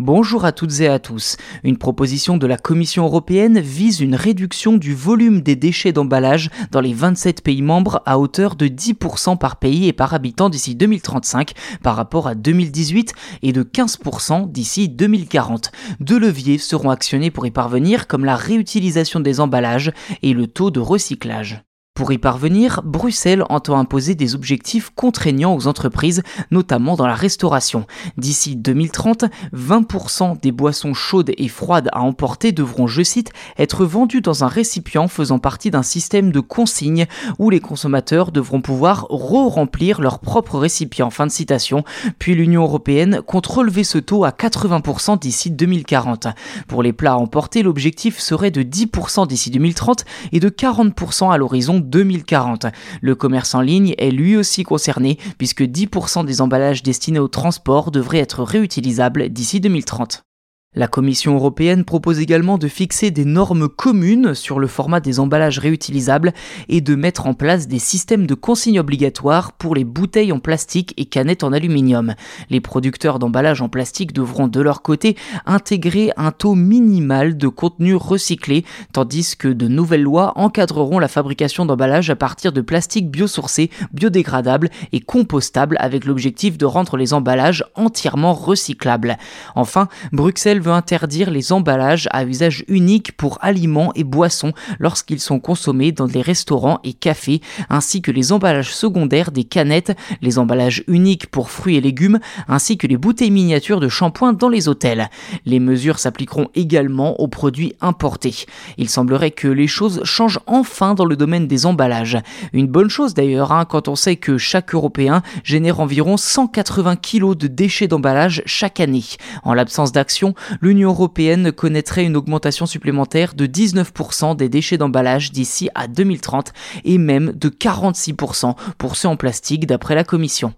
Bonjour à toutes et à tous. Une proposition de la Commission européenne vise une réduction du volume des déchets d'emballage dans les 27 pays membres à hauteur de 10% par pays et par habitant d'ici 2035 par rapport à 2018 et de 15% d'ici 2040. Deux leviers seront actionnés pour y parvenir comme la réutilisation des emballages et le taux de recyclage. Pour y parvenir, Bruxelles entend imposer des objectifs contraignants aux entreprises, notamment dans la restauration. D'ici 2030, 20% des boissons chaudes et froides à emporter devront, je cite, être vendues dans un récipient faisant partie d'un système de consigne où les consommateurs devront pouvoir re-remplir leur propre récipient. Fin de citation. Puis l'Union européenne compte relever ce taux à 80% d'ici 2040. Pour les plats à emporter, l'objectif serait de 10% d'ici 2030 et de 40% à l'horizon 2040. Le commerce en ligne est lui aussi concerné puisque 10% des emballages destinés au transport devraient être réutilisables d'ici 2030. La Commission européenne propose également de fixer des normes communes sur le format des emballages réutilisables et de mettre en place des systèmes de consignes obligatoires pour les bouteilles en plastique et canettes en aluminium. Les producteurs d'emballages en plastique devront de leur côté intégrer un taux minimal de contenu recyclé, tandis que de nouvelles lois encadreront la fabrication d'emballages à partir de plastique biosourcé, biodégradable et compostable avec l'objectif de rendre les emballages entièrement recyclables. Enfin, Bruxelles interdire les emballages à usage unique pour aliments et boissons lorsqu'ils sont consommés dans les restaurants et cafés, ainsi que les emballages secondaires des canettes, les emballages uniques pour fruits et légumes, ainsi que les bouteilles miniatures de shampoing dans les hôtels. Les mesures s'appliqueront également aux produits importés. Il semblerait que les choses changent enfin dans le domaine des emballages. Une bonne chose d'ailleurs, hein, quand on sait que chaque Européen génère environ 180 kg de déchets d'emballage chaque année. En l'absence d'action, l'Union européenne connaîtrait une augmentation supplémentaire de 19% des déchets d'emballage d'ici à 2030 et même de 46% pour ceux en plastique d'après la Commission.